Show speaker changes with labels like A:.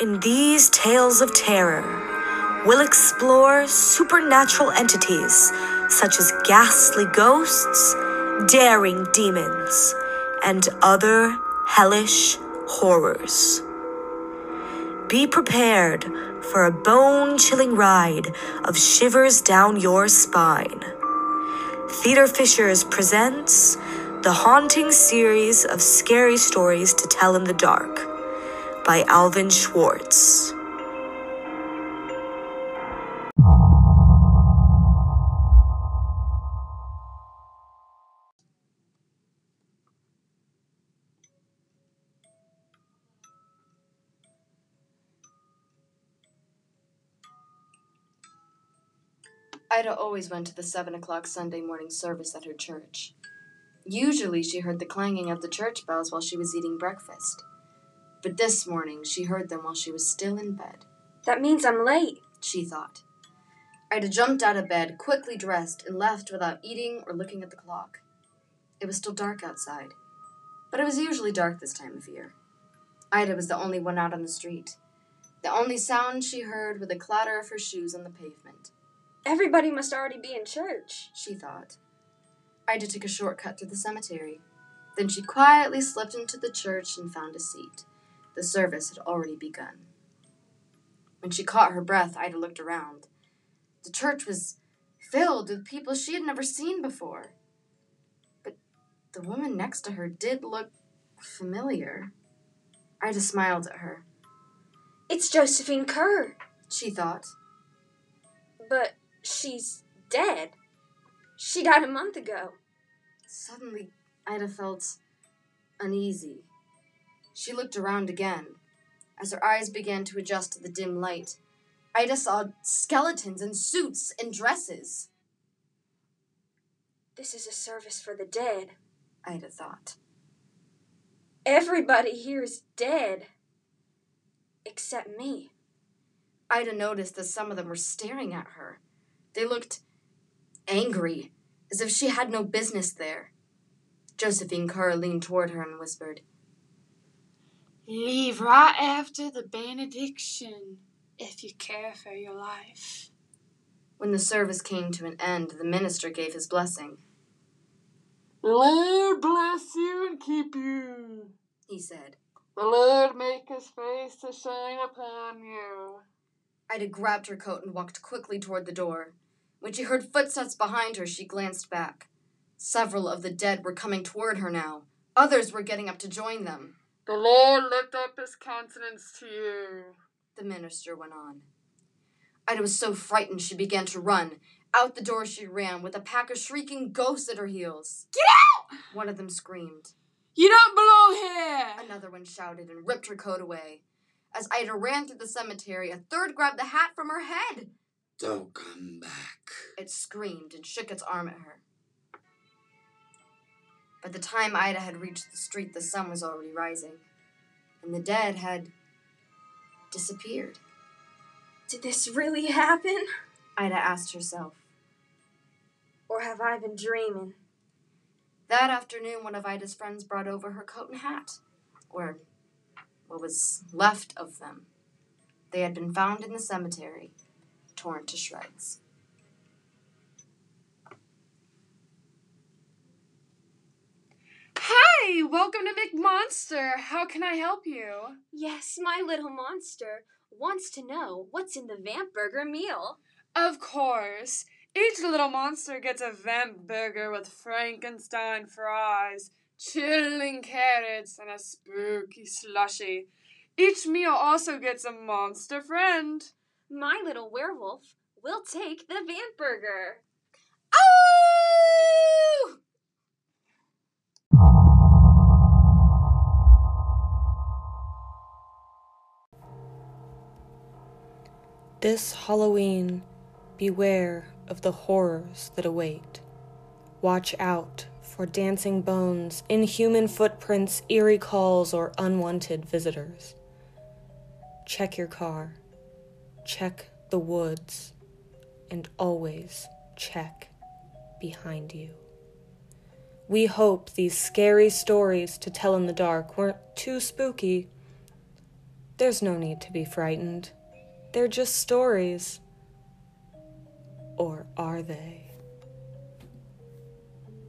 A: In these tales of terror, we'll explore supernatural entities such as ghastly ghosts, daring demons, and other hellish horrors. Be prepared for a bone chilling ride of shivers down your spine. Theater Fishers presents the haunting series of scary stories to tell in the dark by Alvin Schwartz.
B: Ida always went to the seven o'clock Sunday morning service at her church. Usually she heard the clanging of the church bells while she was eating breakfast. But this morning she heard them while she was still in bed.
C: That means I'm late.
B: She thought. Ida jumped out of bed, quickly dressed, and left without eating or looking at the clock. It was still dark outside, but it was usually dark this time of year. Ida was the only one out on the street. The only sound she heard were the clatter of her shoes on the pavement.
C: Everybody must already be in church.
B: she thought. Ida took a shortcut through the cemetery. Then she quietly slipped into the church and found a seat. The service had already begun. When she caught her breath, Ida looked around. The church was filled with people she had never seen before. But the woman next to her did look familiar. Ida smiled at her.
C: It's Josephine Kerr.
B: She thought.
C: But she's dead. She died a month ago.
B: Suddenly, Ida felt uneasy. She looked around again. As her eyes began to adjust to the dim light, Ida saw skeletons in suits and dresses.
C: This is a service for the dead.
B: Ida thought.
C: Everybody here is dead. Except me.
B: Ida noticed that some of them were staring at her. They looked angry, as if she had no business there. Josephine Kerr leaned toward her and whispered,
D: Leave right after the benediction, if you care for your life.
B: When the service came to an end, the minister gave his blessing.
D: The Lord bless you and keep you.
B: He said.
D: The Lord make his face to shine upon you.
B: Ida grabbed her coat and walked quickly toward the door. When she heard footsteps behind her, she glanced back. Several of the dead were coming toward her now. Others were getting up to join them.
D: The Lord lift up his countenance to you.
B: The minister went on. Ida was so frightened she began to run. Out the door she ran, with a pack of shrieking ghosts at her heels.
D: Get out!
B: One of them screamed.
D: You don't belong here!
B: Another one shouted and ripped her coat away. As Ida ran through the cemetery, a third grabbed the hat from her head.
E: Don't come back.
B: It screamed and shook its arm at her. By the time Ida had reached the street, the sun was already rising, and the dead had disappeared.
C: Did this really happen?
B: Ida asked herself.
C: Or have I been dreaming?
B: That afternoon, one of Ida's friends brought over her coat and hat, or what was left of them. They had been found in the cemetery, torn to shreds.
D: Hi, welcome to McMonster. How can I help you?
C: Yes, my little monster wants to know what's in the Vamp Burger meal.
D: Of course. Each little monster gets a vamp burger with Frankenstein fries, chilling carrots, and a spooky slushy. Each meal also gets a monster friend.
C: My little werewolf will take the Vamp Burger.
B: Oh!
A: This Halloween, beware of the horrors that await. Watch out for dancing bones, inhuman footprints, eerie calls, or unwanted visitors. Check your car, check the woods, and always check behind you. We hope these scary stories to tell in the dark weren't too spooky,
F: There's no need to be frightened. They're just stories. Or are they?